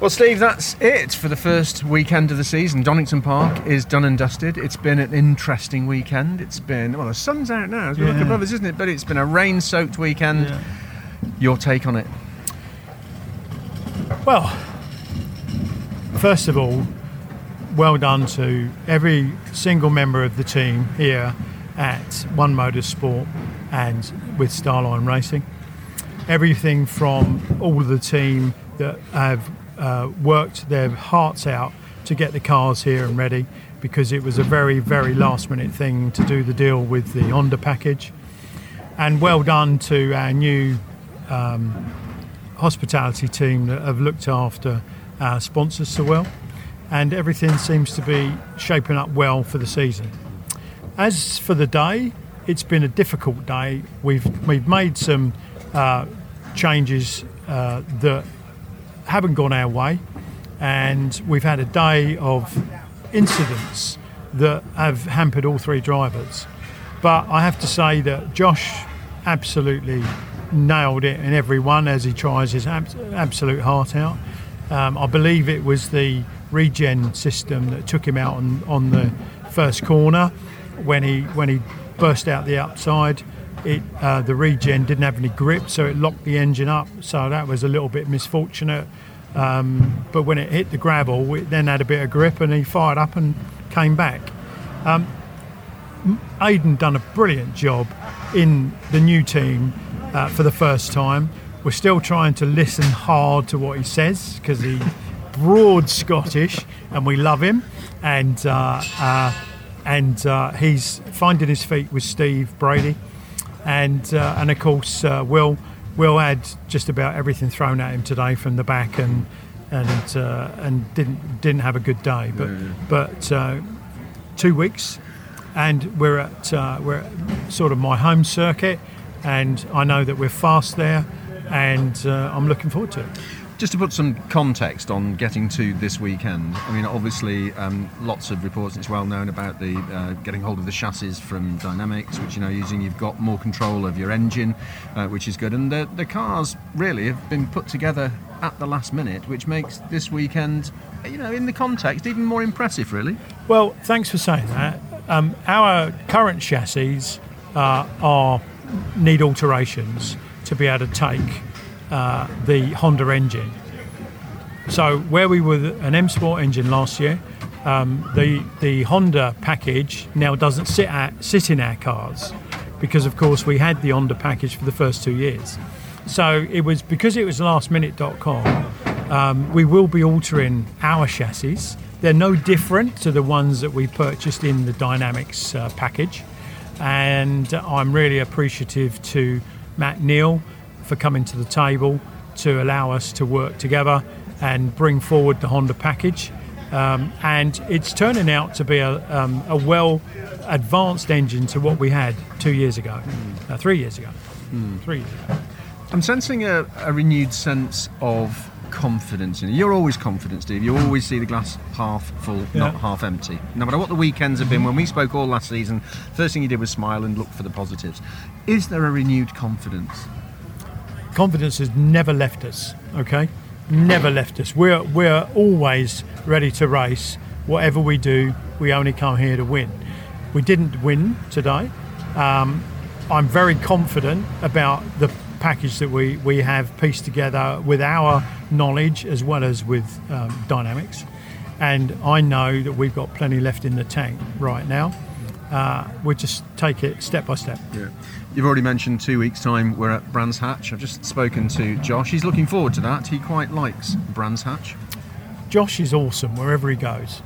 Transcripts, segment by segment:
Well, Steve, that's it for the first weekend of the season. Donington Park is done and dusted. It's been an interesting weekend. It's been, well, the sun's out now, as we look Yeah. us, isn't it? But it's been a rain soaked weekend. Yeah. Your take on it? Well, first of all, well done to every single member of the team here at One Motorsport and with Starline Racing. Everything from all of the team that have uh, worked their hearts out to get the cars here and ready because it was a very, very last minute thing to do the deal with the Honda package. And well done to our new hospitality team that have looked after our sponsors so well, and everything seems to be shaping up well for the season. As for the day, it's been a difficult day. We've we've made some uh, changes uh, that haven't gone our way, and we've had a day of incidents that have hampered all three drivers. But I have to say that Josh absolutely nailed it in every one as he tries his abs- absolute heart out. Um, I believe it was the regen system that took him out on, on the first corner when he when he burst out the outside. It uh, the regen didn't have any grip, so it locked the engine up. So that was a little bit misfortunate. Um, but when it hit the gravel, it then had a bit of grip, and he fired up and came back. Aiden done a brilliant job in the new team uh, for the first time. We're still trying to listen hard to what he says because he's broad Scottish and we love him. And uh, uh, and uh, he's finding his feet with Steve Brady, and uh, and of course uh, Will Will had just about everything thrown at him today from the back and and uh, and didn't didn't have a good day. But but uh, two weeks and we're at uh, we're at sort of my home circuit, and I know that we're fast there, and uh, I'm looking forward to it. Just to put some context on getting to this weekend, I mean, obviously, um, lots of reports. It's well known about the uh, getting hold of the chassis from Dynamics, which you know using. You've got more control of your engine, uh, which is good. And the the cars really have been put together at the last minute, which makes this weekend, you know, in the context, even more impressive. Really. Well, thanks for saying that. Um, our current chassis uh, are need alterations to be able to take uh, the Honda engine. So where we were an M Sport engine last year, um, the the Honda package now doesn't sit at sit in our cars because of course we had the Honda package for the first two years. So it was because it was lastminute.com. Um, we will be altering our chassis. They're no different to the ones that we purchased in the Dynamics uh, package, and I'm really appreciative to Matt Neal for coming to the table to allow us to work together and bring forward the Honda package. Um, and it's turning out to be a, um, a well advanced engine to what we had two years ago, uh, three years ago. Three years ago. I'm sensing a, a renewed sense of confidence in you. You're always confident, Steve. You always see the glass half full, not half empty. No matter what the weekends have been, when we spoke all last season, first thing you did was smile and look for the positives. Is there a renewed confidence? Confidence has never left us. Okay, never left us. We're we're always ready to race. Whatever we do, we only come here to win. We didn't win today. Um, I'm very confident about the package that we, we have pieced together with our knowledge as well as with um, dynamics. And I know that we've got plenty left in the tank right now. Uh, we'll just take it step by step. Yeah. You've already mentioned two weeks' time we're at Brands Hatch. I've just spoken to Josh. He's looking forward to that. He quite likes Brands Hatch. Josh is awesome wherever he goes.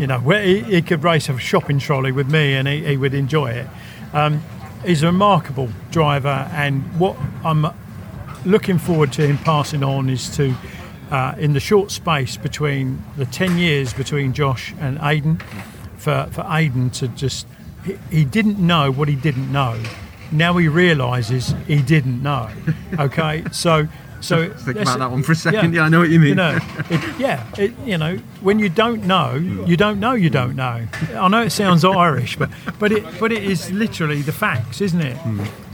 You know, where he, he could race a shopping trolley with me and he, he would enjoy it. Um, he's a remarkable driver, and what I'm looking forward to him passing on is to, uh, in the short space between the 10 years between Josh and Aiden, for, for Aiden to just, he, he didn't know what he didn't know. Now he realises he didn't know. Okay, so so Think about that one for a second. Yeah, I know what you mean. You know, it, yeah, it, you know, when you don't know, you don't know, you don't know. I know it sounds Irish, but but it but it is literally the facts, isn't it?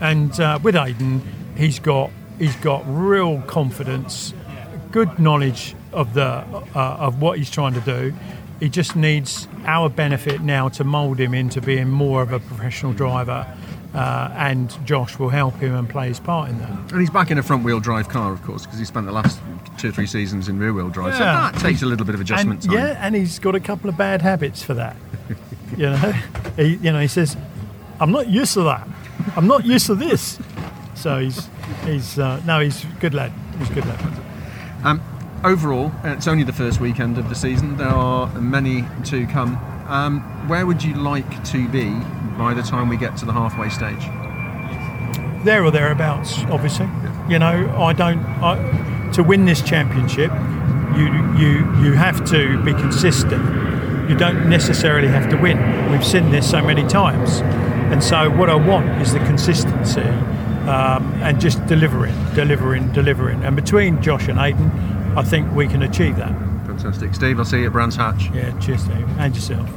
And uh, with Aiden, he's got he's got real confidence, good knowledge of the uh, of what he's trying to do. He just needs our benefit now to mould him into being more of a professional driver, uh, and Josh will help him and play his part in that. And he's back in a front wheel drive car, of course, because he spent the last two or three seasons in rear wheel drive. So Yeah. that takes a little bit of adjustment and, time. Yeah, and he's got a couple of bad habits for that. you know, he, you know, he says, "I'm not used to that. I'm not used to this." So he's he's uh, no, he's a good lad. He's a good lad. Um, overall, it's only the first weekend of the season. There are many to come. Um, where would you like to be by the time we get to the halfway stage? there or thereabouts. Obviously, you know, I don't. I, to win this championship, you you you have to be consistent. You don't necessarily have to win. We've seen this so many times, and so what I want is the consistency um, and just delivering, delivering, delivering. And between Josh and Aiden, I think we can achieve that. Fantastic. Steve, I'll see you at Brands Hatch. Yeah, cheers, Steve, and yourself.